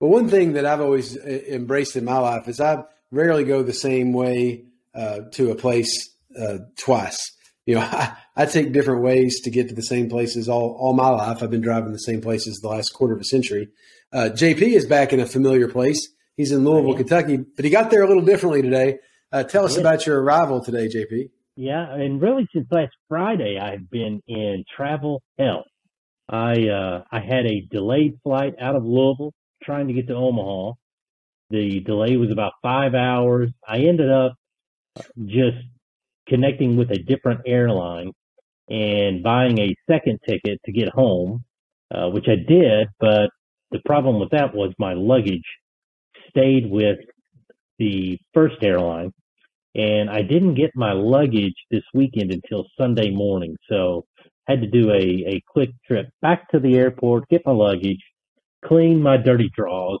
But one thing that I've always uh, embraced in my life is I rarely go the same way uh, to a place uh, twice. You know, I, I, take different ways to get to the same places all, all my life. I've been driving the same places the last quarter of a century. Uh, JP is back in a familiar place. He's in Louisville, Kentucky, but he got there a little differently today. Uh, tell us about your arrival today, JP. Yeah, and really since last Friday, I've been in travel hell. I uh, I had a delayed flight out of Louisville trying to get to Omaha. The delay was about five hours. I ended up just connecting with a different airline and buying a second ticket to get home, uh, which I did. But the problem with that was my luggage stayed with the first airline and I didn't get my luggage this weekend until Sunday morning. So had to do a, a quick trip back to the airport, get my luggage, clean my dirty drawers,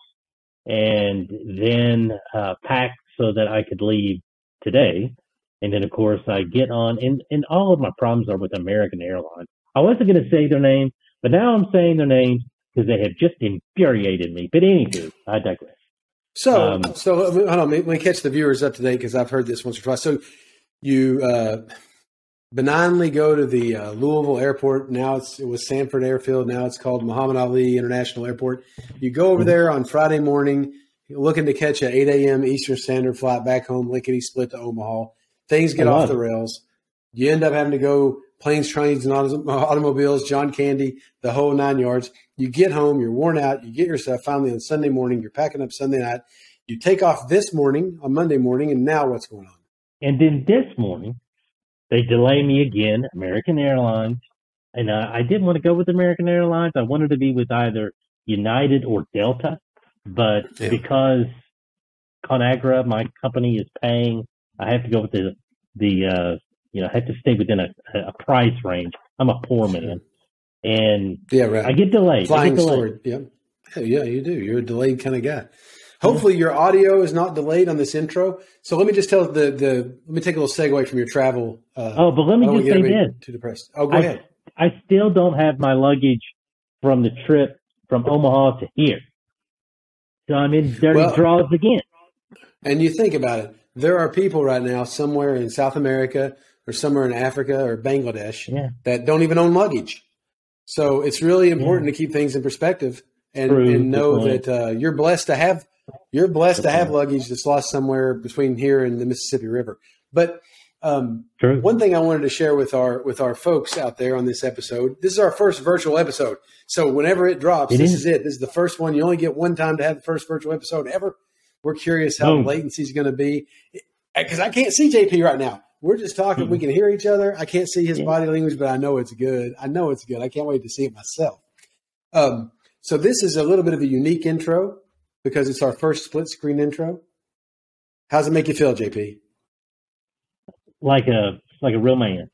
and then uh, pack so that I could leave today. And then, of course, I get on, and, and all of my problems are with American Airlines. I wasn't going to say their name, but now I'm saying their names because they have just infuriated me. But anywho, I digress. So, um, so hold on, let me catch the viewers up to date because I've heard this once or twice. So, you uh, benignly go to the uh, Louisville airport. Now it's it was Sanford Airfield. Now it's called Muhammad Ali International Airport. You go over there on Friday morning, looking to catch a 8 a.m. Eastern Standard flight back home, lickety split to Omaha. Things get off the rails. You end up having to go planes, trains, and automobiles, John Candy, the whole nine yards. You get home, you're worn out, you get yourself finally on Sunday morning, you're packing up Sunday night. You take off this morning on Monday morning, and now what's going on? And then this morning, they delay me again, American Airlines. And uh, I didn't want to go with American Airlines. I wanted to be with either United or Delta. But yeah. because Conagra, my company, is paying, I have to go with the, the uh, you know, I have to stay within a, a price range. I'm a poor man and yeah, right. I get delayed. Flying get delayed. Yeah, yeah, you do. You're a delayed kind of guy. Hopefully, your audio is not delayed on this intro. So let me just tell the the. Let me take a little segue from your travel. Uh, oh, but let me just say this. Too depressed. Oh, go I, ahead. I still don't have my luggage from the trip from Omaha to here, so I'm in dirty well, draws again. And you think about it. There are people right now somewhere in South America or somewhere in Africa or Bangladesh yeah. that don't even own luggage. So it's really important yeah. to keep things in perspective and, and know that uh, you're blessed to have you're blessed to have luggage that's lost somewhere between here and the Mississippi River. But um, one thing I wanted to share with our with our folks out there on this episode. This is our first virtual episode, so whenever it drops, it this is. is. it. This is the first one. You only get one time to have the first virtual episode ever. We're curious how the latency is going to be because I can't see JP right now. We're just talking. Mm-hmm. We can hear each other. I can't see his yeah. body language, but I know it's good. I know it's good. I can't wait to see it myself. Um, so this is a little bit of a unique intro because it's our first split screen intro. How's it make you feel, JP? Like a like a real man.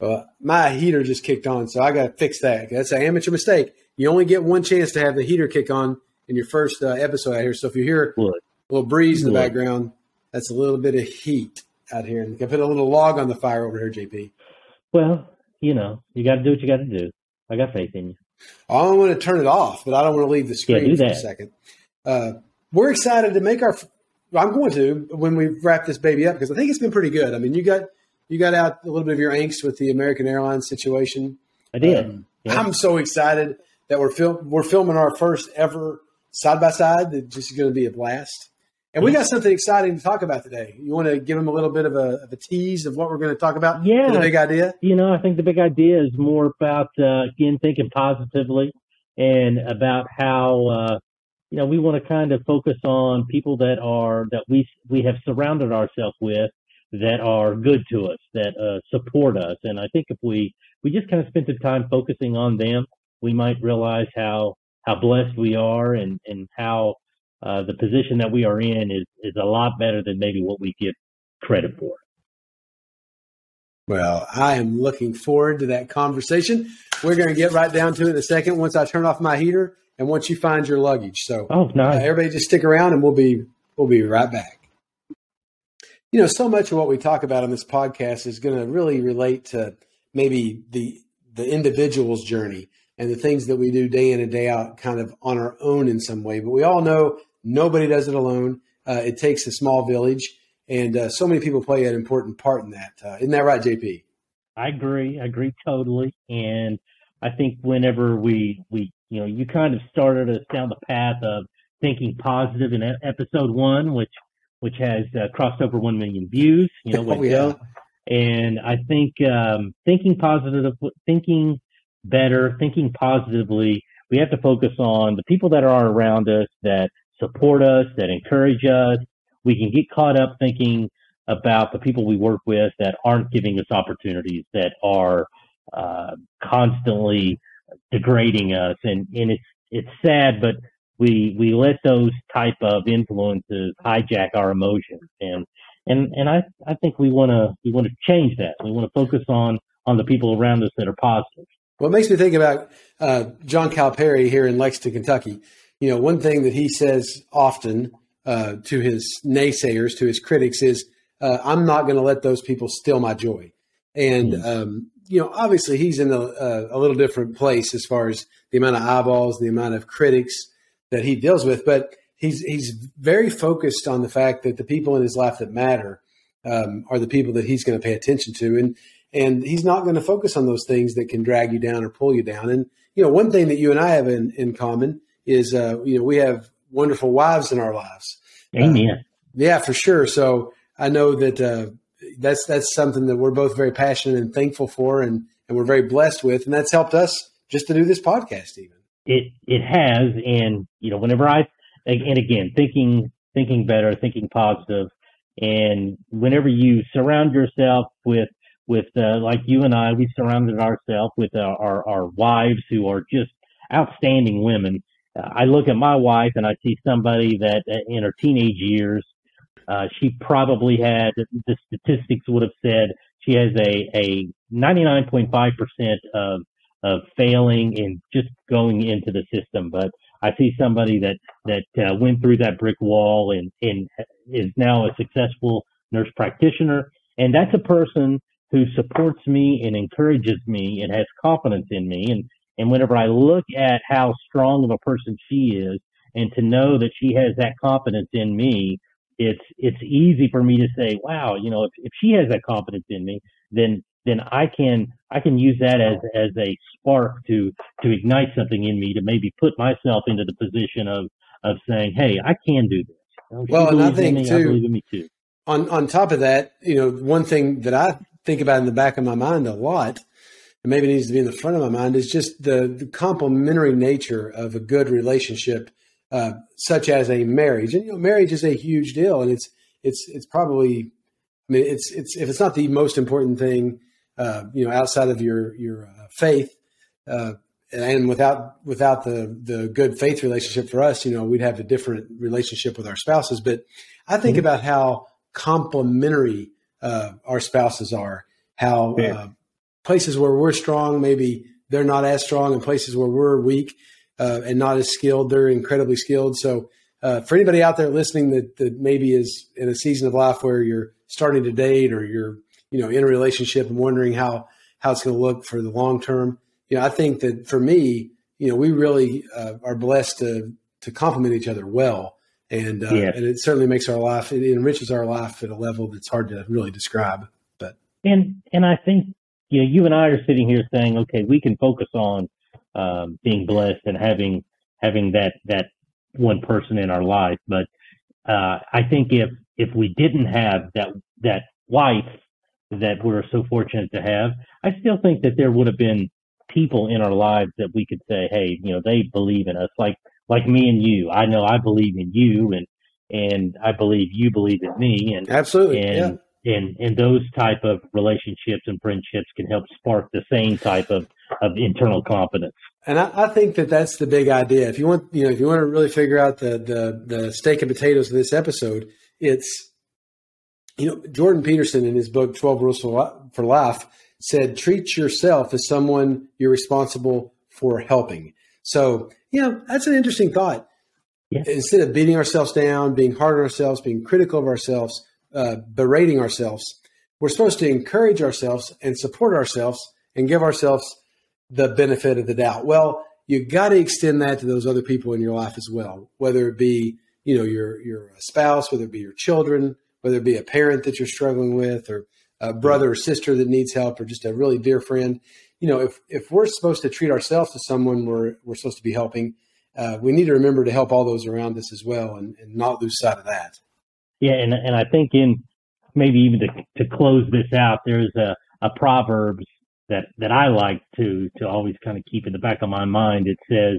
Well, my heater just kicked on, so I got to fix that. That's an amateur mistake. You only get one chance to have the heater kick on in your first uh, episode out here. So if you hear a little breeze in the background, that's a little bit of heat out here. And can put a little log on the fire over here, JP. Well, you know, you got to do what you got to do. I got faith in you. I want to turn it off, but I don't want to leave the screen yeah, for a second. Uh, we're excited to make our. I'm going to when we wrap this baby up because I think it's been pretty good. I mean, you got you got out a little bit of your angst with the American Airlines situation. I did. Um, yeah. I'm so excited that we're film we're filming our first ever side by side. That just is going to be a blast. And we got something exciting to talk about today. You want to give them a little bit of a, of a tease of what we're going to talk about? Yeah. The big idea? You know, I think the big idea is more about, uh, again, thinking positively and about how, uh, you know, we want to kind of focus on people that are, that we, we have surrounded ourselves with that are good to us, that uh, support us. And I think if we, we just kind of spend some time focusing on them, we might realize how, how blessed we are and, and how, uh, the position that we are in is is a lot better than maybe what we give credit for. Well, I am looking forward to that conversation. We're going to get right down to it in a second once I turn off my heater and once you find your luggage. So, oh, nice. Uh, everybody just stick around and we'll be we'll be right back. You know, so much of what we talk about on this podcast is going to really relate to maybe the the individual's journey and the things that we do day in and day out kind of on our own in some way. But we all know nobody does it alone. Uh, it takes a small village, and uh, so many people play an important part in that. Uh, isn't that right, JP? I agree. I agree totally. And I think whenever we we you know you kind of started us down the path of thinking positive in episode one, which which has uh, crossed over one million views. You know, oh, yeah. And I think um, thinking positive, thinking better, thinking positively, we have to focus on the people that are around us that support us, that encourage us. We can get caught up thinking about the people we work with that aren't giving us opportunities, that are uh, constantly degrading us, and and it's it's sad, but we we let those type of influences hijack our emotions, and and and I I think we want to we want to change that. We want to focus on on the people around us that are positive. It makes me think about uh, John Calipari here in Lexington, Kentucky. You know, one thing that he says often uh, to his naysayers, to his critics, is, uh, "I'm not going to let those people steal my joy." And mm. um, you know, obviously, he's in a, a, little different place as far as the amount of eyeballs, the amount of critics that he deals with. But he's he's very focused on the fact that the people in his life that matter um, are the people that he's going to pay attention to, and and he's not going to focus on those things that can drag you down or pull you down. And you know, one thing that you and I have in, in common is uh, you know we have wonderful wives in our lives. Amen. Uh, yeah, for sure. So I know that uh, that's that's something that we're both very passionate and thankful for, and and we're very blessed with, and that's helped us just to do this podcast even. It it has, and you know, whenever I and again thinking thinking better, thinking positive, and whenever you surround yourself with with uh, like you and I, we surrounded ourselves with our, our, our wives who are just outstanding women. Uh, I look at my wife and I see somebody that uh, in her teenage years, uh, she probably had the statistics would have said she has a a 99.5 percent of of failing and just going into the system. But I see somebody that that uh, went through that brick wall and and is now a successful nurse practitioner, and that's a person who supports me and encourages me and has confidence in me. And and whenever I look at how strong of a person she is, and to know that she has that confidence in me, it's it's easy for me to say, wow, you know, if, if she has that confidence in me, then then I can I can use that as as a spark to to ignite something in me to maybe put myself into the position of of saying, hey, I can do this. You know, well, and I think me, too, I believe in me too. On on top of that, you know, one thing that I think about in the back of my mind a lot, and maybe needs to be in the front of my mind, is just the, the complementary nature of a good relationship, uh, such as a marriage. And you know, marriage is a huge deal, and it's it's it's probably, I mean, it's it's if it's not the most important thing uh, you know, outside of your your uh, faith, uh, and without without the the good faith relationship for us, you know, we'd have a different relationship with our spouses. But I think mm-hmm. about how complementary uh, our spouses are. How yeah. Uh, places where we're strong, maybe they're not as strong, and places where we're weak and not as skilled, they're incredibly skilled. So. for anybody out there listening that, that maybe is in a season of life where you're starting to date or you're you know in a relationship and wondering how how it's going to look for the long term. You know, I think that for me, you know, we really uh, are blessed to to complement each other well, and uh, and it certainly makes our life it enriches our life at a level that's hard to really describe. But and and I think you know you and I are sitting here saying, okay, we can focus on um, being blessed and having having that that one person in our life, but uh, I think if if we didn't have that that wife that we're so fortunate to have. I still think that there would have been people in our lives that we could say, hey, you know, they believe in us, like like me and you. I know I believe in you, and and I believe you believe in me, and absolutely, and, yeah. And, and those type of relationships and friendships can help spark the same type of, of internal confidence. And I, I, think that that's the big idea. If you want, you know, if you want to really figure out the the, the steak and potatoes of this episode, it's you know, Jordan Peterson in his book, 12 Rules for Life, said, treat yourself as someone you're responsible for helping. So, you know, that's an interesting thought. Instead of beating ourselves down, being hard on ourselves, being critical of ourselves, uh, berating ourselves, we're supposed to encourage ourselves and support ourselves and give ourselves the benefit of the doubt. Well, you got to extend that to those other people in your life as well, whether it be you know your your spouse, whether it be your children, whether it be a parent that you're struggling with, or a brother or sister that needs help, or just a really dear friend. You know, if if we're supposed to treat ourselves to someone we're we're supposed to be helping, uh, we need to remember to help all those around us as well, and, and not lose sight of that. Yeah, and and I think in maybe even to to close this out, there's a a proverbs that that I like to to always kind of keep in the back of my mind. It says,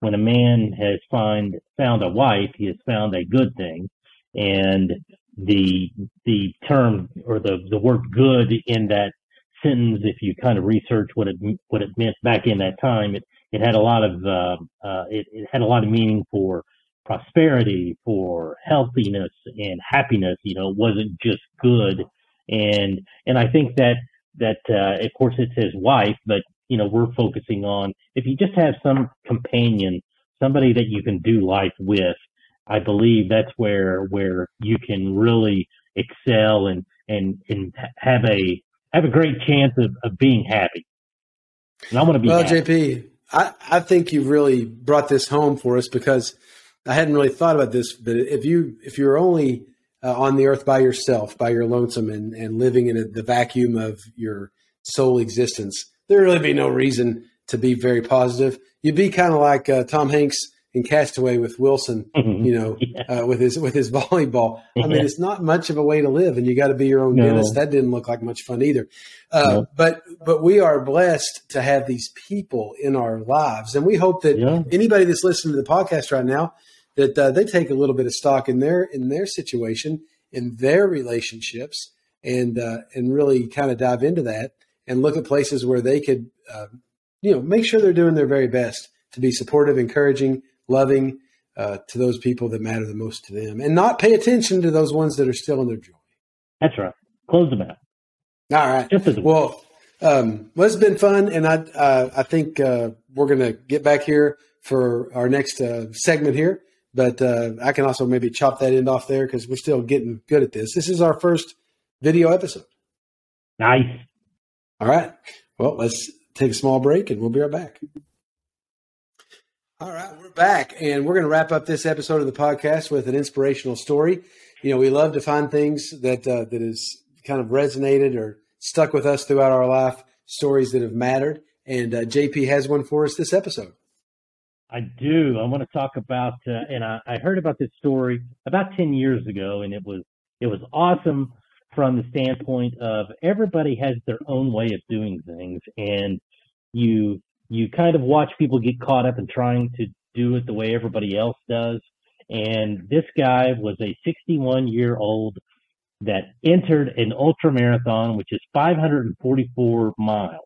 "When a man has find found a wife, he has found a good thing," and the the term or the the word "good" in that sentence, if you kind of research what it what it meant back in that time, it it had a lot of uh, uh, it, it had a lot of meaning for prosperity, for healthiness and happiness. You know, it wasn't just good, and and I think that that uh, of course it's his wife, but you know we're focusing on if you just have some companion, somebody that you can do life with. I believe that's where where you can really excel and and and have a have a great chance of, of being happy. And I want to be well, happy. JP. I, I think you've really brought this home for us because I hadn't really thought about this, but if you if you're only uh, on the earth by yourself, by your lonesome, and, and living in a, the vacuum of your sole existence, there really be no reason to be very positive. You'd be kind of like uh, Tom Hanks in Cast Away with Wilson, mm-hmm. you know, yeah. uh, with his with his volleyball. I yeah. mean, it's not much of a way to live, and you got to be your own no. dentist. That didn't look like much fun either. Uh, no. But but we are blessed to have these people in our lives, and we hope that yeah. anybody that's listening to the podcast right now that uh, they take a little bit of stock in their in their situation, in their relationships, and uh, and really kind of dive into that and look at places where they could, uh, you know, make sure they're doing their very best to be supportive, encouraging, loving uh, to those people that matter the most to them, and not pay attention to those ones that are still in their joy. That's right. Close them out. All right. Just as well. Um, well, it's been fun, and I uh, I think uh, we're going to get back here for our next uh, segment here. But uh, I can also maybe chop that end off there because we're still getting good at this. This is our first video episode. Nice. All right. Well, let's take a small break and we'll be right back. All right, we're back and we're going to wrap up this episode of the podcast with an inspirational story. You know, we love to find things that uh, that has kind of resonated or stuck with us throughout our life, stories that have mattered. And uh, JP has one for us this episode. I do. I want to talk about, uh, and I, I heard about this story about 10 years ago, and it was it was awesome from the standpoint of everybody has their own way of doing things, and you you kind of watch people get caught up in trying to do it the way everybody else does. And this guy was a 61 year old that entered an ultra marathon, which is 544 miles,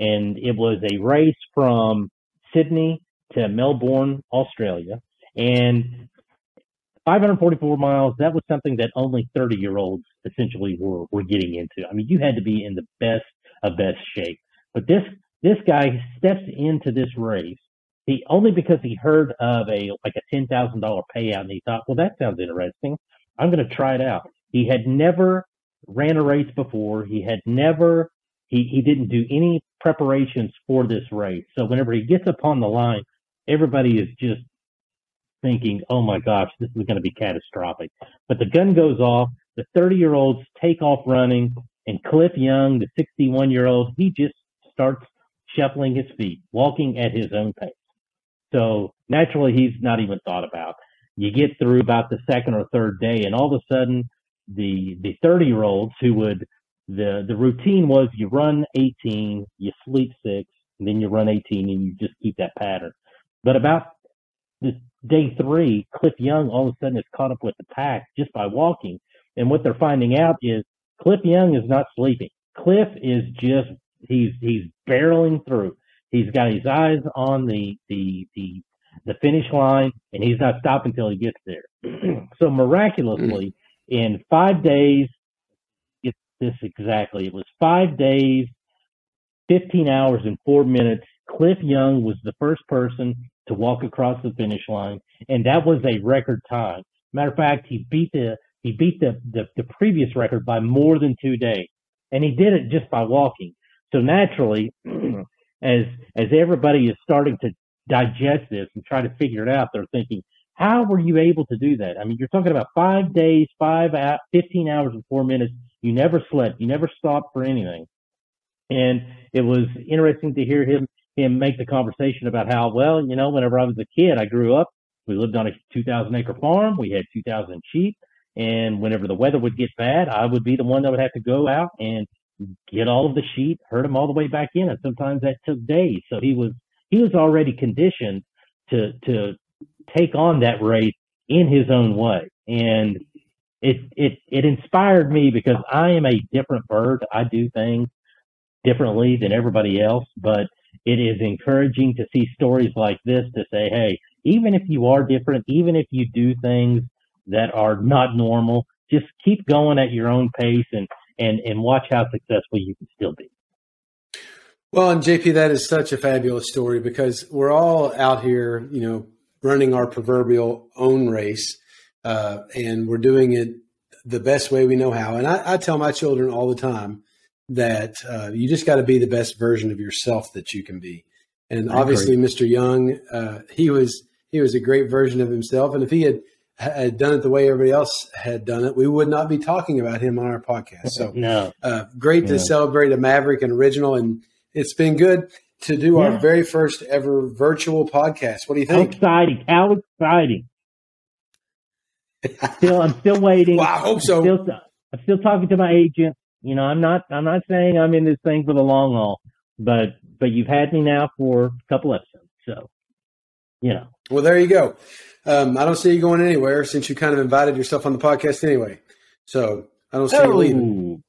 and it was a race from Sydney to Melbourne, Australia. And 544 miles, that was something that only 30 year olds essentially were, were getting into. I mean, you had to be in the best of best shape. But this, this guy steps into this race. He only because he heard of a like a ten thousand dollar payout and he thought, well, that sounds interesting. I'm going to try it out. He had never ran a race before. He had never he he didn't do any preparations for this race. So whenever he gets upon the line, everybody is just thinking, oh my gosh, this is going to be catastrophic. But the gun goes off, the 30 year olds take off running, and Cliff Young, the 61 year old, he just starts shuffling his feet, walking at his own pace. So naturally, he's not even thought about. You get through about the second or third day, and all of a sudden, the the 30 year olds who would the the routine was you run 18, you sleep six, and then you run 18, and you just keep that pattern. But about this day three, Cliff Young all of a sudden is caught up with the pack just by walking. And what they're finding out is Cliff Young is not sleeping. Cliff is just he's he's barreling through. He's got his eyes on the the the the finish line, and he's not stopping until he gets there. so miraculously, mm. in five days, get this exactly. It was five days, fifteen hours, and four minutes. Cliff Young was the first person to walk across the finish line, and that was a record time. Matter of fact, he beat the he beat the, the, the previous record by more than two days, and he did it just by walking. So naturally, as as everybody is starting to digest this and try to figure it out, they're thinking, how were you able to do that? I mean, you're talking about five days, five, 15 hours and four minutes. You never slept. You never stopped for anything. And it was interesting to hear him, him make the conversation about how, well, you know, whenever I was a kid, I grew up, we lived on a 2000 acre farm. We had 2000 sheep. And whenever the weather would get bad, I would be the one that would have to go out and get all of the sheep, herd them all the way back in. And sometimes that took days. So he was, he was already conditioned to, to take on that race in his own way. And it, it, it inspired me because I am a different bird. I do things differently than everybody else, but it is encouraging to see stories like this to say, Hey, even if you are different, even if you do things that are not normal, just keep going at your own pace and, and, and watch how successful you can still be. Well, and JP, that is such a fabulous story because we're all out here, you know, running our proverbial own race, uh, and we're doing it the best way we know how. And I, I tell my children all the time that uh, you just got to be the best version of yourself that you can be. And obviously. Mr. Young, uh, he was he was a great version of himself. And if he had had done it the way everybody else had done it, we would not be talking about him on our podcast. So, no, uh, great no. to celebrate a Maverick and original, and it's been good to do yeah. our very first ever virtual podcast. What do you think? How exciting! How exciting! still, I'm still waiting. well, I hope so. I'm still, I'm still talking to my agent. You know, I'm not. I'm not saying I'm in this thing for the long haul, but but you've had me now for a couple episodes, so you know. Well, there you go. Um, I don't see you going anywhere since you kind of invited yourself on the podcast anyway. So I don't see oh. you leaving.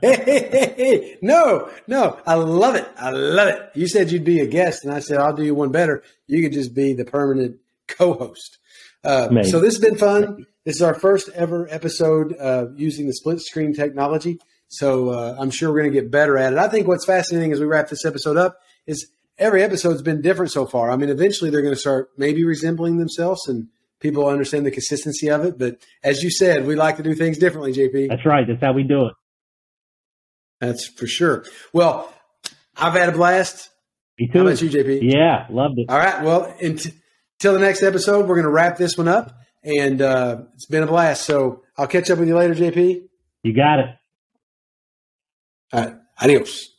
hey, hey, hey, hey, no, no, I love it. I love it. You said you'd be a guest, and I said I'll do you one better. You could just be the permanent co-host. Uh, so this has been fun. This is our first ever episode uh, using the split screen technology. So uh, I'm sure we're going to get better at it. I think what's fascinating as we wrap this episode up is every episode's been different so far. I mean, eventually they're going to start maybe resembling themselves and people understand the consistency of it. But as you said, we like to do things differently, JP. That's right. That's how we do it. That's for sure. Well, I've had a blast. Me too. How about you, JP? Yeah, loved it. All right. Well, until the next episode, we're going to wrap this one up. And uh, it's been a blast. So I'll catch up with you later, JP. You got it. All right. Adios.